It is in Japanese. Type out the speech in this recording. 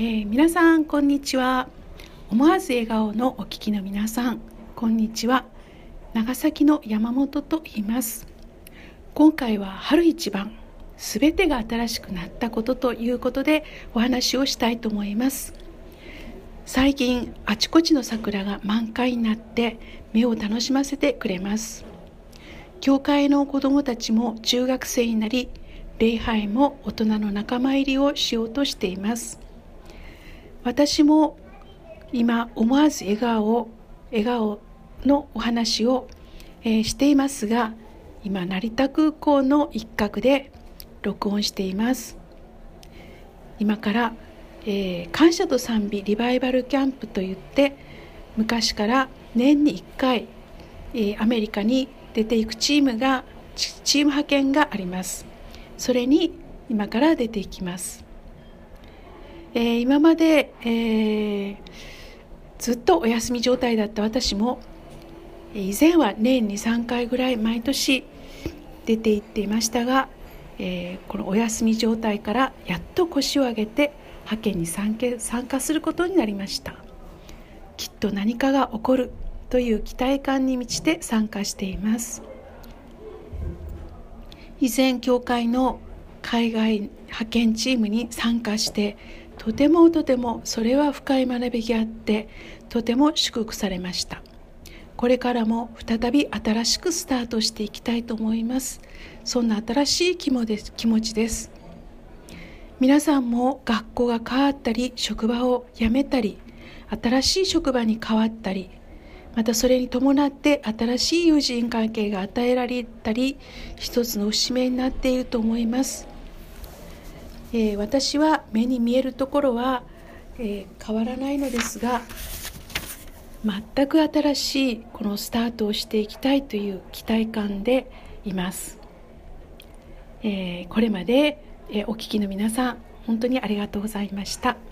えー、皆さんこんにちは。思わず笑顔のお聞きの皆さんこんにちは。長崎の山本と言います。今回は春一番すべてが新しくなったことということでお話をしたいと思います。最近あちこちの桜が満開になって目を楽しませてくれます。教会の子どもたちも中学生になり礼拝も大人の仲間入りをしようとしています。私も今思わず笑顔笑顔のお話を、えー、していますが今成田空港の一角で録音しています。今から、えー、感謝と賛美リバイバルキャンプといって昔から年に1回、えー、アメリカに出ていくチームがチーム派遣があります。それに今から出ていきます、えー、今まで、えー、ずっとお休み状態だった私も以前は年に3回ぐらい毎年出て行っていましたが、えー、このお休み状態からやっと腰を上げて派遣に参加することになりました。きっと何かが起こるという期待感に満ちて参加しています。以前教会の海外派遣チームに参加してとてもとてもそれは深い学びがあってとても祝福されました。これからも再び新しくスタートしていきたいと思います。そんな新しい気持ちです。皆さんも学校が変わったり職場を辞めたり新しい職場に変わったりまたそれに伴って新しい友人関係が与えられたり一つの節目になっていると思います、えー、私は目に見えるところは、えー、変わらないのですが全く新しいこのスタートをしていきたいという期待感でいます、えー、これまで、えお聞きの皆さん本当にありがとうございました。